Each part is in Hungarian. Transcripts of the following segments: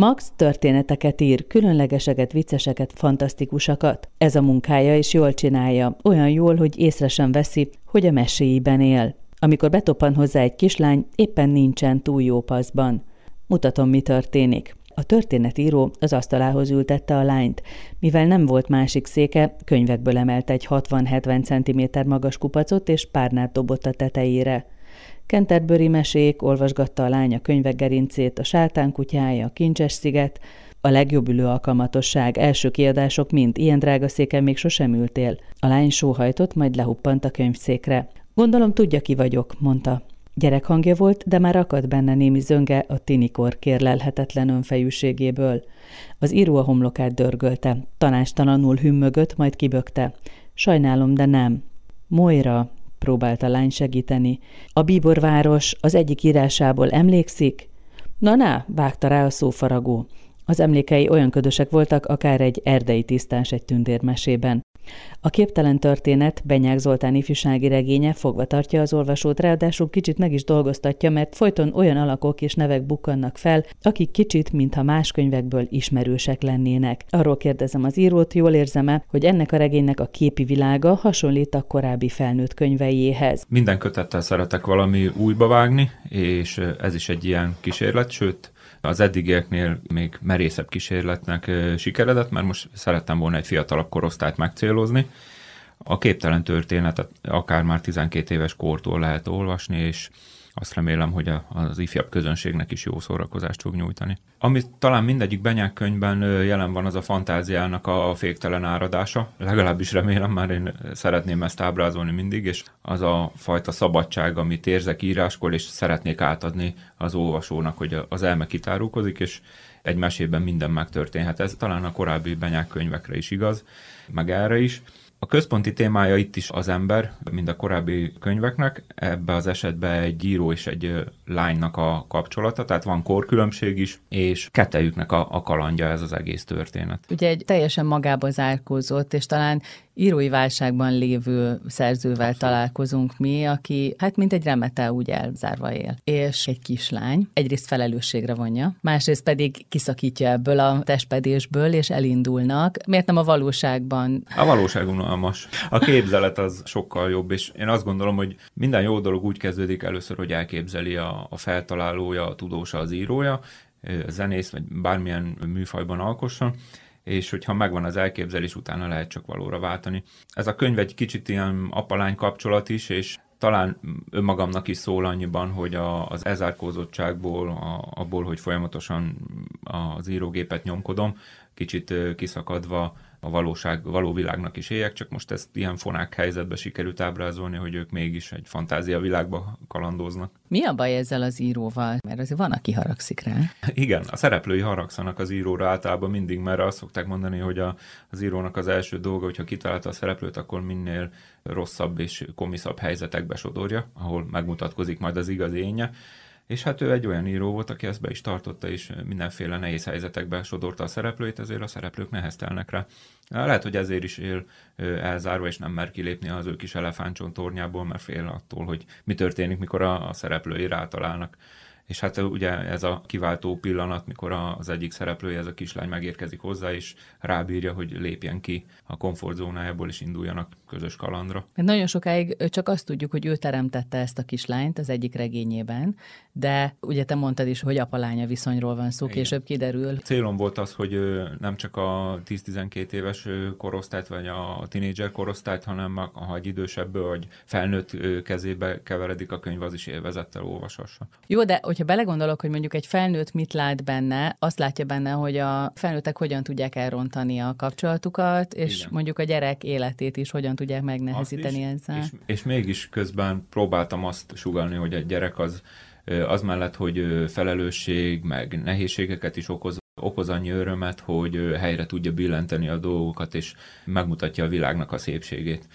Max történeteket ír, különlegeseket, vicceseket, fantasztikusakat. Ez a munkája, és jól csinálja, olyan jól, hogy észre sem veszi, hogy a meséiben él. Amikor betoppan hozzá egy kislány, éppen nincsen túl jó paszban. Mutatom, mi történik. A történetíró az asztalához ültette a lányt. Mivel nem volt másik széke, könyvekből emelt egy 60-70 cm magas kupacot, és párnát dobott a tetejére. Canterbury mesék, olvasgatta a lány a könyvek gerincét, a sátánkutyája, a kincses sziget, a legjobb ülő alkalmatosság, első kiadások mind, ilyen drága széken még sosem ültél. A lány sóhajtott, majd lehuppant a könyvszékre. Gondolom tudja, ki vagyok, mondta. Gyerekhangja volt, de már akadt benne némi zönge a tinikor kérlelhetetlen önfejűségéből. Az író a homlokát dörgölte, tanástalanul hümmögött, majd kibökte. Sajnálom, de nem. Moira, próbálta a lány segíteni. A bíborváros az egyik írásából emlékszik? Na, na, vágta rá a szófaragó. Az emlékei olyan ködösek voltak, akár egy erdei tisztás egy tündérmesében. A képtelen történet Benyák Zoltán ifjúsági regénye fogva tartja az olvasót, ráadásul kicsit meg is dolgoztatja, mert folyton olyan alakok és nevek bukkannak fel, akik kicsit, mintha más könyvekből ismerősek lennének. Arról kérdezem az írót, jól érzem-e, hogy ennek a regénynek a képi világa hasonlít a korábbi felnőtt könyveiéhez. Minden kötettel szeretek valami újba vágni, és ez is egy ilyen kísérlet, sőt, az eddigieknél még merészebb kísérletnek sikeredett, mert most szerettem volna egy fiatalabb korosztályt megcélozni. A képtelen történetet akár már 12 éves kortól lehet olvasni, és azt remélem, hogy az ifjabb közönségnek is jó szórakozást fog nyújtani. Ami talán mindegyik Benyák könyvben jelen van, az a fantáziának a féktelen áradása. Legalábbis remélem, már én szeretném ezt ábrázolni mindig, és az a fajta szabadság, amit érzek íráskor, és szeretnék átadni az olvasónak, hogy az elme kitárulkozik, és egy mesében minden megtörténhet. Ez talán a korábbi Benyák könyvekre is igaz, meg erre is. A központi témája itt is az ember, mind a korábbi könyveknek, ebbe az esetben egy író és egy lánynak a kapcsolata, tehát van korkülönbség is, és kettejüknek a, a kalandja ez az egész történet. Ugye egy teljesen magába zárkózott, és talán írói válságban lévő szerzővel találkozunk mi, aki hát mint egy remete úgy elzárva él. És egy kislány egyrészt felelősségre vonja, másrészt pedig kiszakítja ebből a testpedésből, és elindulnak. Miért nem a valóságban? A valóság unalmas. A képzelet az sokkal jobb, és én azt gondolom, hogy minden jó dolog úgy kezdődik először, hogy elképzeli a, a feltalálója, a tudósa, az írója, zenész, vagy bármilyen műfajban alkosson, és hogyha megvan az elképzelés, utána lehet csak valóra váltani. Ez a könyv egy kicsit ilyen apalány kapcsolat is, és talán önmagamnak is szól annyiban, hogy a, az ezárkózottságból, a, abból, hogy folyamatosan az írógépet nyomkodom, kicsit kiszakadva a valóság, való világnak is éljek, csak most ezt ilyen fonák helyzetbe sikerült ábrázolni, hogy ők mégis egy fantázia világba kalandoznak. Mi a baj ezzel az íróval? Mert azért van, aki haragszik rá. Igen, a szereplői haragszanak az íróra általában mindig, mert azt szokták mondani, hogy a, az írónak az első dolga, hogyha kitalálta a szereplőt, akkor minél rosszabb és komiszabb helyzetekbe sodorja, ahol megmutatkozik majd az igazi énje és hát ő egy olyan író volt, aki ezt be is tartotta, és mindenféle nehéz helyzetekbe sodorta a szereplőit, ezért a szereplők neheztelnek rá. Lehet, hogy ezért is él elzárva, és nem mer kilépni az ő kis elefántcsont tornyából, mert fél attól, hogy mi történik, mikor a, a szereplői rátalálnak és hát ugye ez a kiváltó pillanat, mikor az egyik szereplője, ez a kislány megérkezik hozzá, és rábírja, hogy lépjen ki a komfortzónájából, és induljanak közös kalandra. Nagyon sokáig csak azt tudjuk, hogy ő teremtette ezt a kislányt az egyik regényében, de ugye te mondtad is, hogy apalánya viszonyról van szó, Igen. később kiderül. Célom volt az, hogy nem csak a 10-12 éves korosztályt, vagy a tinédzser korosztályt, hanem ha egy idősebb vagy felnőtt kezébe keveredik a könyv, az is élvezettel olvashassa. Jó, de hogy hogyha belegondolok, hogy mondjuk egy felnőtt mit lát benne, azt látja benne, hogy a felnőttek hogyan tudják elrontani a kapcsolatukat, és Igen. mondjuk a gyerek életét is hogyan tudják megnehezíteni is, ezzel. És, és mégis közben próbáltam azt sugalni, hogy egy gyerek az az mellett, hogy felelősség, meg nehézségeket is okoz, okoz annyi örömet, hogy helyre tudja billenteni a dolgokat, és megmutatja a világnak a szépségét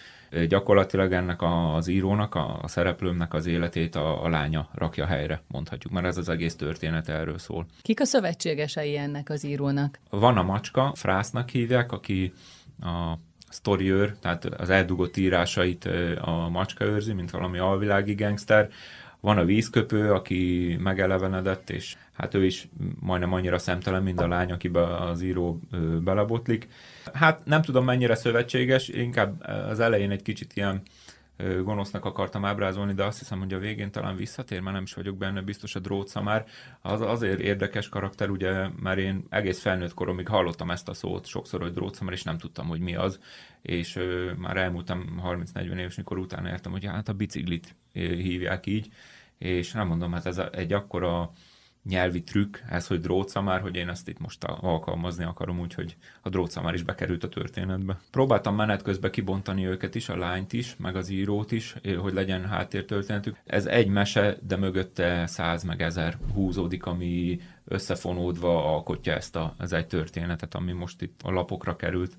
gyakorlatilag ennek az írónak, a, szereplőmnek az életét a, a lánya rakja helyre, mondhatjuk, mert ez az egész történet erről szól. Kik a szövetségesei ennek az írónak? Van a macska, Frásznak hívják, aki a sztoriőr, tehát az eldugott írásait a macska őrzi, mint valami alvilági gangster, van a vízköpő, aki megelevenedett, és hát ő is majdnem annyira szemtelen, mint a lány, akibe az író belebotlik. Hát nem tudom mennyire szövetséges, inkább az elején egy kicsit ilyen gonosznak akartam ábrázolni, de azt hiszem, hogy a végén talán visszatér, mert nem is vagyok benne biztos a drótszamár. Az azért érdekes karakter, ugye, mert én egész felnőtt koromig hallottam ezt a szót sokszor, hogy drótszamár, és nem tudtam, hogy mi az, és ö, már elmúltam 30-40 éves, mikor utána értem, hogy hát a biciklit hívják így, és nem mondom, hát ez egy akkora nyelvi trükk, ez, hogy drótszamár, hogy én ezt itt most alkalmazni akarom, úgyhogy a drótszamár is bekerült a történetbe. Próbáltam menet közben kibontani őket is, a lányt is, meg az írót is, hogy legyen háttértörténetük. Ez egy mese, de mögötte száz meg ezer húzódik, ami összefonódva alkotja ezt a, ez egy történetet, ami most itt a lapokra került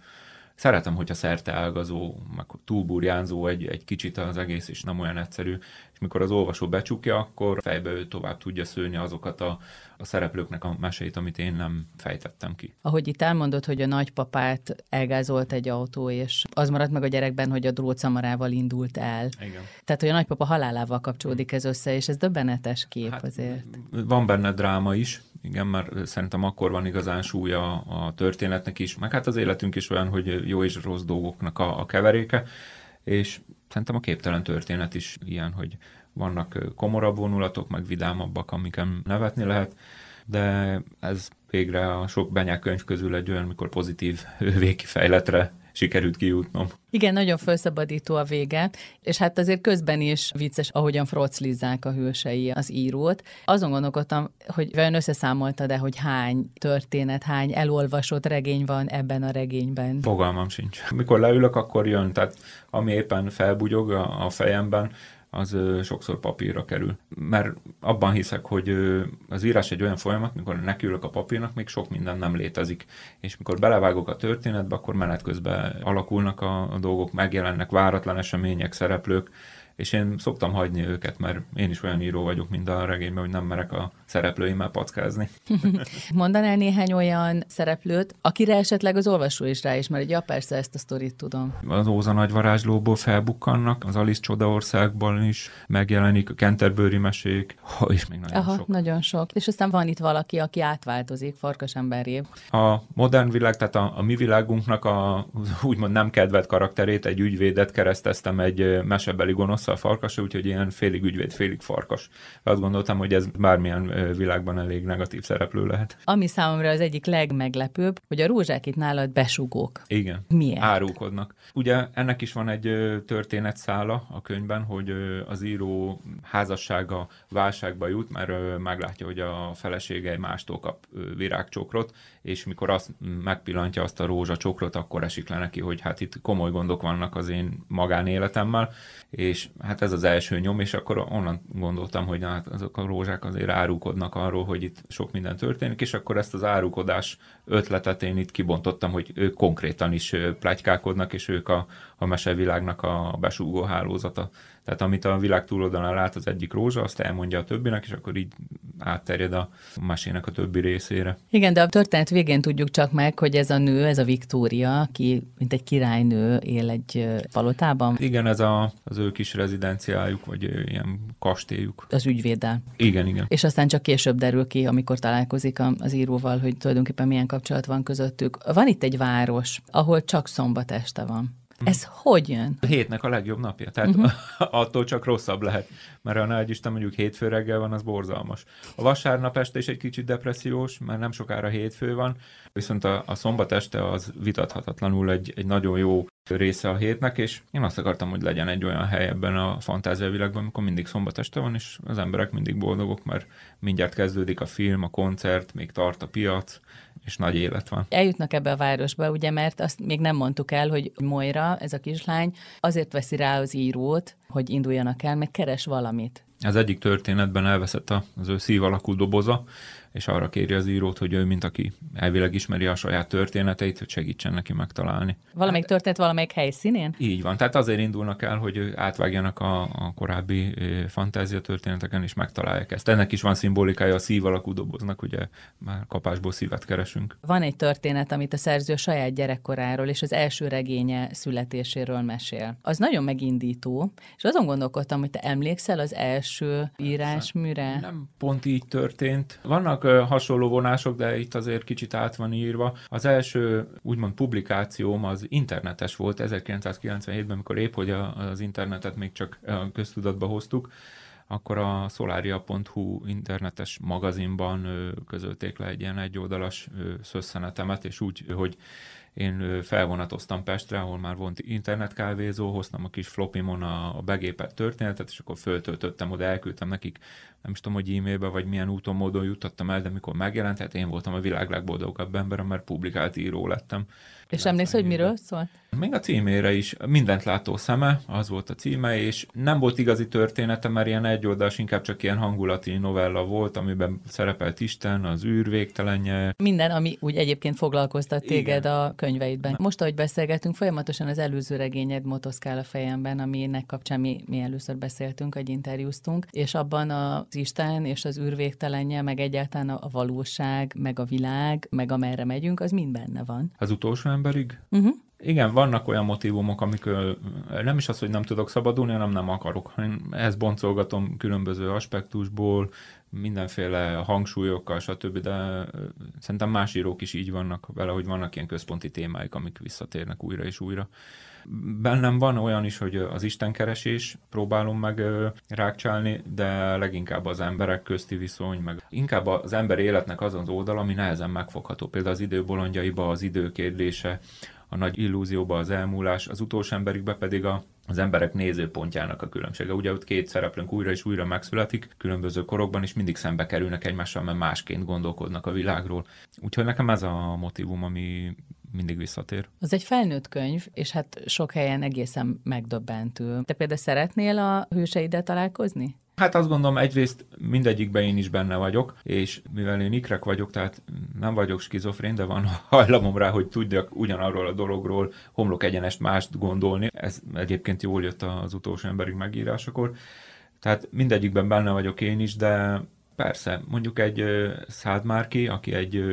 szeretem, hogyha szerte ágazó, meg túlburjánzó egy, egy kicsit az egész, és nem olyan egyszerű. És mikor az olvasó becsukja, akkor fejbe ő tovább tudja szőni azokat a, a szereplőknek a meseit, amit én nem fejtettem ki. Ahogy itt elmondod, hogy a nagypapát elgázolt egy autó, és az maradt meg a gyerekben, hogy a drótszamarával indult el. Igen. Tehát, hogy a nagypapa halálával kapcsolódik ez össze, és ez döbbenetes kép hát, azért. Van benne dráma is, igen, mert szerintem akkor van igazán súlya a történetnek is, meg hát az életünk is olyan, hogy jó és rossz dolgoknak a, a keveréke, és szerintem a képtelen történet is ilyen, hogy vannak komorabb vonulatok, meg vidámabbak, amiken nevetni lehet, de ez végre a sok benyák könyv közül egy olyan, mikor pozitív végkifejletre sikerült kijutnom. Igen, nagyon felszabadító a vége, és hát azért közben is vicces, ahogyan froclizzák a hősei az írót. Azon gondolkodtam, hogy vajon összeszámoltad de hogy hány történet, hány elolvasott regény van ebben a regényben? Fogalmam sincs. Mikor leülök, akkor jön, tehát ami éppen felbugyog a fejemben, az sokszor papírra kerül. Mert abban hiszek, hogy az írás egy olyan folyamat, mikor nekiülök a papírnak, még sok minden nem létezik. És mikor belevágok a történetbe, akkor menet közben alakulnak a, a dolgok, megjelennek váratlan események, szereplők, és én szoktam hagyni őket, mert én is olyan író vagyok, mint a regényben, hogy nem merek a szereplőimmel packázni. Mondanál néhány olyan szereplőt, akire esetleg az olvasó is rá is, mert ja, persze ezt a sztorit tudom. Az Óza nagy varázslóból felbukkannak, az Alice Csodaországban is megjelenik, a Canterbury mesék, ha, és még nagyon Aha, sok. nagyon sok. És aztán van itt valaki, aki átváltozik, farkasemberé. A modern világ, tehát a, a mi világunknak a úgymond nem kedvelt karakterét, egy ügyvédet kereszteztem egy mesebeli gonosz a farkasra, úgyhogy ilyen félig ügyvéd, félig farkas. Azt gondoltam, hogy ez bármilyen világban elég negatív szereplő lehet. Ami számomra az egyik legmeglepőbb, hogy a rózsák itt nálad besugók. Igen. Miért? Árulkodnak. Ugye ennek is van egy történetszála a könyvben, hogy az író házassága válságba jut, mert meglátja, hogy a felesége mástól kap virágcsokrot, és mikor azt megpillantja azt a rózsacsokrot, akkor esik le neki, hogy hát itt komoly gondok vannak az én magánéletemmel, és hát ez az első nyom, és akkor onnan gondoltam, hogy hát azok a rózsák azért árukodnak arról, hogy itt sok minden történik, és akkor ezt az árukodás ötletet én itt kibontottam, hogy ők konkrétan is plegykálkodnak, és ők a, a mesevilágnak a besúgó hálózata. Tehát amit a világ túloldalán lát az egyik rózsa, azt elmondja a többinek, és akkor így átterjed a mesének a többi részére. Igen, de a történet végén tudjuk csak meg, hogy ez a nő, ez a Viktória, aki mint egy királynő él egy palotában. Igen, ez a, az ő kis rezidenciájuk, vagy ilyen kastélyuk. Az ügyvéddel. Igen, igen. És aztán csak később derül ki, amikor találkozik az íróval, hogy tulajdonképpen milyen kapcsolat van közöttük. Van itt egy város, ahol csak szombat este van. Ez hogy jön? A hétnek a legjobb napja, tehát uh-huh. attól csak rosszabb lehet, mert a nagy Isten mondjuk hétfő reggel van, az borzalmas. A vasárnap este is egy kicsit depressziós, mert nem sokára hétfő van, viszont a, a szombat este az vitathatatlanul egy, egy nagyon jó része a hétnek, és én azt akartam, hogy legyen egy olyan hely ebben a fantáziavilágban, amikor mindig szombat este van, és az emberek mindig boldogok, mert mindjárt kezdődik a film, a koncert, még tart a piac, és nagy élet van. Eljutnak ebbe a városba, ugye, mert azt még nem mondtuk el, hogy Moira, ez a kislány, azért veszi rá az írót, hogy induljanak el, meg keres valamit. Az egyik történetben elveszett az ő szív alakú doboza, és arra kéri az írót, hogy ő, mint aki elvileg ismeri a saját történeteit, hogy segítsen neki megtalálni. Valamelyik történet valamelyik helyszínén? Így van, tehát azért indulnak el, hogy átvágjanak a, a korábbi fantázia történeteken, és megtalálják ezt. Ennek is van szimbolikája a szív alakú doboznak, ugye már kapásból szívet keresünk. Van egy történet, amit a szerző a saját gyerekkoráról és az első regénye születéséről mesél. Az nagyon megindító, és azon gondolkodtam, hogy te emlékszel az első írásműre? Nem pont így történt. Vannak hasonló vonások, de itt azért kicsit át van írva. Az első úgymond publikációm az internetes volt 1997-ben, amikor épp, hogy az internetet még csak köztudatba hoztuk, akkor a solaria.hu internetes magazinban közölték le egy ilyen egyoldalas szösszenetemet, és úgy, hogy én felvonatoztam Pestre, ahol már volt internetkávézó, hoztam a kis flopimon a, a begépelt történetet, és akkor föltöltöttem oda, elküldtem nekik, nem is tudom, hogy e-mailbe, vagy milyen úton, módon juttattam el, de mikor megjelent, hát én voltam a világ legboldogabb ember, mert publikált író lettem. És emlékszel, hogy miről szólt? Még a címére is. Mindent látó szeme, az volt a címe, és nem volt igazi története, mert ilyen egyoldalas, inkább csak ilyen hangulati novella volt, amiben szerepelt Isten, az űr végtelenje. Minden, ami úgy egyébként foglalkoztat téged Igen. a könyveidben. Most, ahogy beszélgetünk, folyamatosan az előző regényed motoszkál a fejemben, aminek kapcsán mi, mi először beszéltünk, egy interjúztunk, és abban az Isten és az űr végtelenje, meg egyáltalán a valóság, meg a világ, meg amerre megyünk, az mind benne van. Az utolsó emberig? Uh-huh. Igen, vannak olyan motivumok, amikor nem is az, hogy nem tudok szabadulni, hanem nem akarok, hanem ezt boncolgatom különböző aspektusból, mindenféle hangsúlyokkal, stb., de szerintem más írók is így vannak vele, hogy vannak ilyen központi témáik, amik visszatérnek újra és újra. Bennem van olyan is, hogy az istenkeresés próbálom meg rákcsálni, de leginkább az emberek közti viszony, meg inkább az ember életnek az az oldal, ami nehezen megfogható. Például az időbolondjaiba az idő kérdése, a nagy illúzióba az elmúlás, az utolsó emberikbe pedig a, az emberek nézőpontjának a különbsége. Ugye ott két szereplőnk újra és újra megszületik, különböző korokban, és mindig szembe kerülnek egymással, mert másként gondolkodnak a világról. Úgyhogy nekem ez a motivum, ami mindig visszatér. Az egy felnőtt könyv, és hát sok helyen egészen megdöbbentő. Te például szeretnél a hőseiddel találkozni? Hát azt gondolom, egyrészt mindegyikben én is benne vagyok, és mivel én ikrek vagyok, tehát nem vagyok skizofrén, de van hajlamom rá, hogy tudjak ugyanarról a dologról homlok egyenest mást gondolni. Ez egyébként jól jött az utolsó emberig megírásakor. Tehát mindegyikben benne vagyok én is, de persze, mondjuk egy Szádmárki, aki egy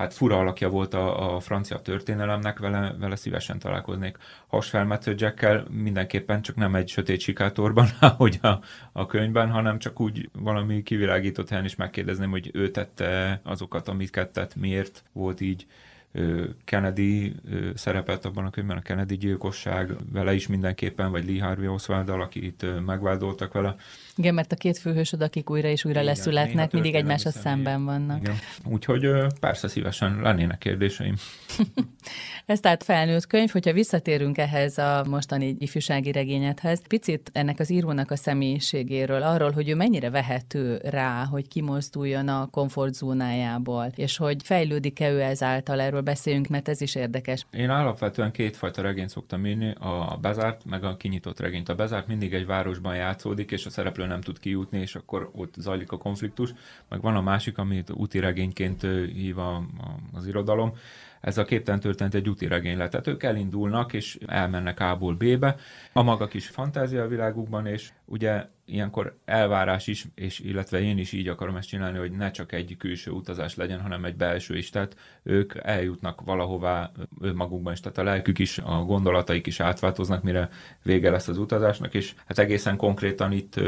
hát fura alakja volt a, a francia történelemnek, vele, vele szívesen találkoznék. Hasfelmetsző Jackkel mindenképpen csak nem egy sötét sikátorban, ahogy a, a könyvben, hanem csak úgy valami kivilágított helyen is megkérdezném, hogy ő tette azokat, amit tett, miért volt így. Kennedy szerepelt abban a könyvben, a Kennedy gyilkosság, vele is mindenképpen, vagy Lee Harvey Oswald, akit megvádoltak vele. Igen, mert a két főhősöd, akik újra és újra Igen, leszületnek, mindig egymáshoz szemben vannak. Igen. Úgyhogy persze szívesen lennének kérdéseim. Ez tehát felnőtt könyv, hogyha visszatérünk ehhez a mostani ifjúsági regényedhez, picit ennek az írónak a személyiségéről, arról, hogy ő mennyire vehető rá, hogy kimozduljon a komfortzónájából, és hogy fejlődik-e ő ezáltal, erről beszéljünk, mert ez is érdekes. Én alapvetően kétfajta regényt szoktam írni, a bezárt, meg a kinyitott regényt. A bezárt mindig egy városban játszódik, és a szereplő nem tud kijutni, és akkor ott zajlik a konfliktus. Meg van a másik, amit úti regényként hív a, az irodalom, ez a képtelen történet egy úti regény lett. Tehát ők elindulnak, és elmennek A-ból B-be, a maga kis fantázia világukban, és ugye ilyenkor elvárás is, és illetve én is így akarom ezt csinálni, hogy ne csak egy külső utazás legyen, hanem egy belső is. Tehát ők eljutnak valahová önmagukban is, tehát a lelkük is, a gondolataik is átváltoznak, mire vége lesz az utazásnak, és hát egészen konkrétan itt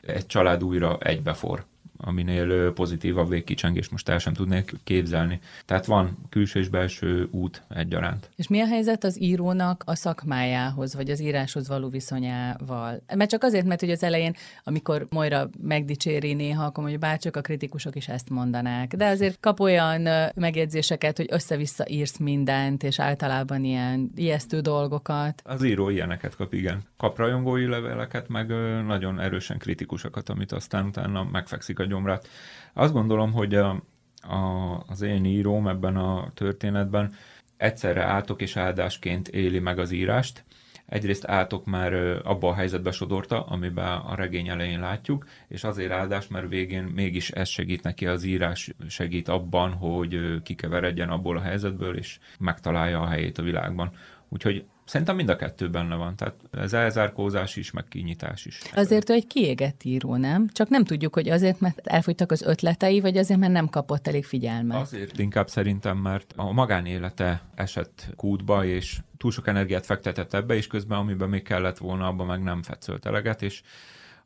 egy család újra egybefor aminél pozitívabb végkicsengést most el sem tudnék képzelni. Tehát van külső és belső út egyaránt. És mi a helyzet az írónak a szakmájához, vagy az íráshoz való viszonyával? Mert csak azért, mert hogy az elején, amikor Moira megdicséri néha, akkor mondjuk bárcsak a kritikusok is ezt mondanák. De azért kap olyan megjegyzéseket, hogy össze-vissza írsz mindent, és általában ilyen ijesztő dolgokat. Az író ilyeneket kap, igen. Kap rajongói leveleket, meg nagyon erősen kritikusokat, amit aztán utána megfekszik a gyomrát. Azt gondolom, hogy a, a, az én íróm ebben a történetben egyszerre átok és áldásként éli meg az írást. egyrészt átok már abba a helyzetbe sodorta, amiben a regény elején látjuk, és azért áldás, mert végén mégis ez segít neki, az írás segít abban, hogy kikeveredjen abból a helyzetből, és megtalálja a helyét a világban. Úgyhogy Szerintem mind a kettő benne van, tehát ez elzárkózás is, meg kinyitás is. Azért ő egy kiégett író, nem? Csak nem tudjuk, hogy azért, mert elfogytak az ötletei, vagy azért, mert nem kapott elég figyelmet. Azért inkább szerintem, mert a magánélete esett kútba, és túl sok energiát fektetett ebbe, és közben amiben még kellett volna, abban meg nem fetszölt eleget, és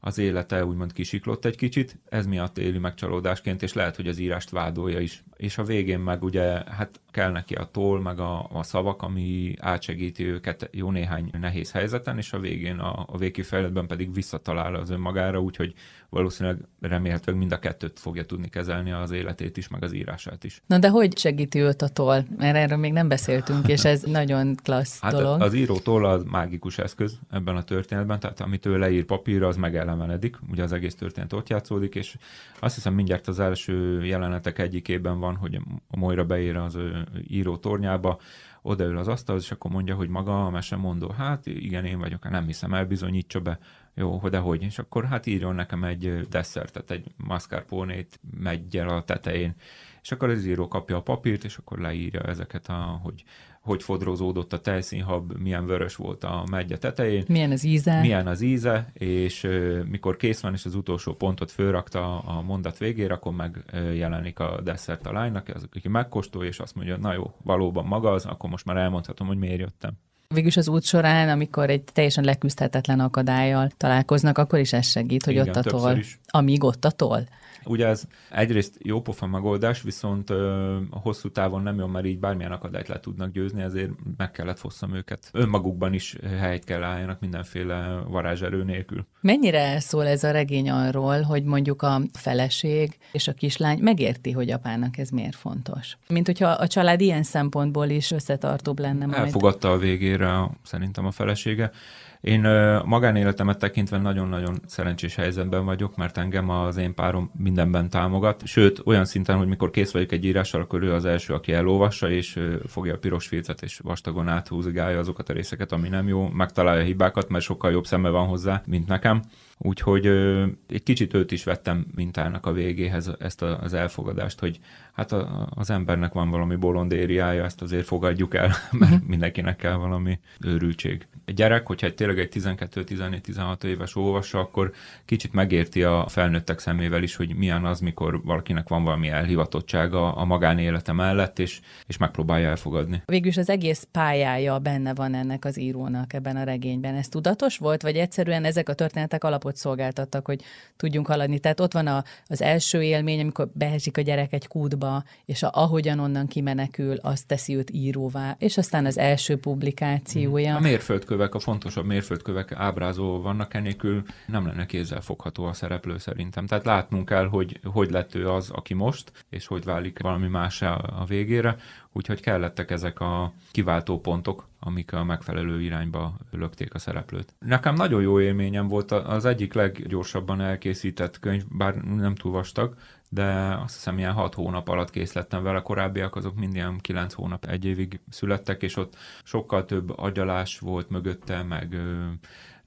az élete úgymond kisiklott egy kicsit, ez miatt éli meg csalódásként, és lehet, hogy az írást vádolja is. És a végén meg ugye, hát kell neki a toll, meg a, a szavak, ami átsegíti őket jó néhány nehéz helyzeten, és a végén a, a végkifejletben pedig visszatalál az önmagára, úgyhogy valószínűleg remélhetőleg mind a kettőt fogja tudni kezelni az életét is, meg az írását is. Na de hogy segíti őt a toll? Mert erről még nem beszéltünk, és ez nagyon klassz hát dolog. Az író toll az mágikus eszköz ebben a történetben, tehát amit ő leír papírra, az megelevenedik, ugye az egész történet ott játszódik, és azt hiszem mindjárt az első jelenetek egyikében van, hogy a Moira beír az író tornyába, odaül az asztalhoz, és akkor mondja, hogy maga a mesemondó, hát igen, én vagyok, nem hiszem, elbizonyítsa be. Jó, de hogy? És akkor hát írjon nekem egy desszertet, egy mascarpone-t meggyel a tetején. És akkor az író kapja a papírt, és akkor leírja ezeket, a, hogy hogy fodrozódott a tejszínhab, milyen vörös volt a megye tetején. Milyen az íze. Milyen az íze, és mikor kész van, és az utolsó pontot fölrakta a mondat végére, akkor megjelenik a desszert a lánynak, az, aki megkóstolja, és azt mondja, na jó, valóban maga az, akkor most már elmondhatom, hogy miért jöttem. Végülis az út során, amikor egy teljesen leküzdhetetlen akadályjal találkoznak, akkor is ez segít, hogy Igen, ott a toll. Amíg ott a toll. Ugye ez egyrészt jó pofa megoldás, viszont ö, hosszú távon nem jó, mert így bármilyen akadályt le tudnak győzni, ezért meg kellett fosszam őket. Önmagukban is helyt kell álljanak mindenféle varázserő nélkül. Mennyire szól ez a regény arról, hogy mondjuk a feleség és a kislány megérti, hogy apának ez miért fontos? Mint hogyha a család ilyen szempontból is összetartóbb lenne majd. Elfogadta a végére szerintem a felesége. Én magánéletemet tekintve nagyon-nagyon szerencsés helyzetben vagyok, mert engem az én párom mindenben támogat, sőt, olyan szinten, hogy mikor kész vagyok egy írással, akkor ő az első, aki elolvassa, és fogja a piros filcet, és vastagon áthúzigálja azokat a részeket, ami nem jó, megtalálja a hibákat, mert sokkal jobb szeme van hozzá, mint nekem. Úgyhogy ö, egy kicsit őt is vettem mintának a végéhez ezt a, az elfogadást, hogy hát a, az embernek van valami bolondériája, ezt azért fogadjuk el, mert uh-huh. mindenkinek kell valami őrültség. Egy gyerek, hogyha egy tényleg egy 12-14-16 éves olvassa, akkor kicsit megérti a felnőttek szemével is, hogy milyen az, mikor valakinek van valami elhivatottsága a magánélete mellett, és, és megpróbálja elfogadni. Végülis az egész pályája benne van ennek az írónak ebben a regényben. Ez tudatos volt, vagy egyszerűen ezek a történetek alapot szolgáltattak, hogy tudjunk haladni? Tehát ott van a, az első élmény, amikor beesik a gyerek egy kútba, és a, ahogyan onnan kimenekül, azt teszi őt íróvá, és aztán az első publikációja. A mérföldkövek, a fontosabb mérföldkövek ábrázolva vannak, enélkül nem lenne kézzel fogható a szereplő szerintem. Tehát látnunk kell, hogy hogy lett ő az, aki most, és hogy válik valami más a végére, úgyhogy kellettek ezek a kiváltó pontok, amik a megfelelő irányba lökték a szereplőt. Nekem nagyon jó élményem volt az egyik leggyorsabban elkészített könyv, bár nem túl vastag, de azt hiszem ilyen hat hónap alatt kész lettem vele, korábbiak azok mind ilyen kilenc hónap, egy évig születtek, és ott sokkal több agyalás volt mögötte, meg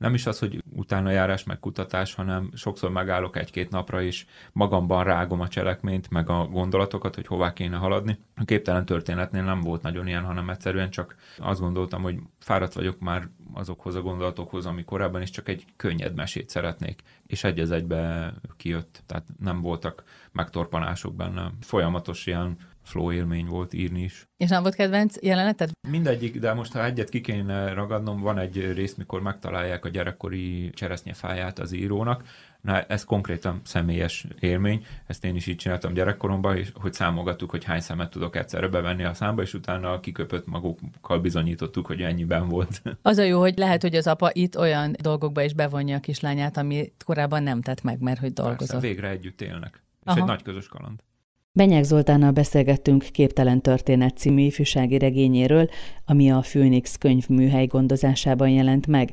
nem is az, hogy utána járás, meg kutatás, hanem sokszor megállok egy-két napra, és magamban rágom a cselekményt, meg a gondolatokat, hogy hová kéne haladni. A képtelen történetnél nem volt nagyon ilyen, hanem egyszerűen csak azt gondoltam, hogy fáradt vagyok már azokhoz a gondolatokhoz, ami korábban is csak egy könnyed mesét szeretnék, és egy az egybe kijött, tehát nem voltak megtorpanások benne. Folyamatos ilyen flow élmény volt írni is. És nem volt kedvenc jeleneted? Mindegyik, de most ha egyet ki kéne ragadnom, van egy rész, mikor megtalálják a gyerekkori cseresznyefáját az írónak. Na, ez konkrétan személyes élmény, ezt én is így csináltam gyerekkoromban, és hogy számogattuk, hogy hány szemet tudok egyszerre bevenni a számba, és utána kiköpött magukkal bizonyítottuk, hogy ennyiben volt. Az a jó, hogy lehet, hogy az apa itt olyan dolgokba is bevonja a kislányát, ami korábban nem tett meg, mert hogy dolgozott. Persze, végre együtt élnek. És Aha. egy nagy közös kaland. Benyek Zoltánnal beszélgettünk Képtelen történet című ifjúsági regényéről, ami a Phoenix könyvműhely gondozásában jelent meg.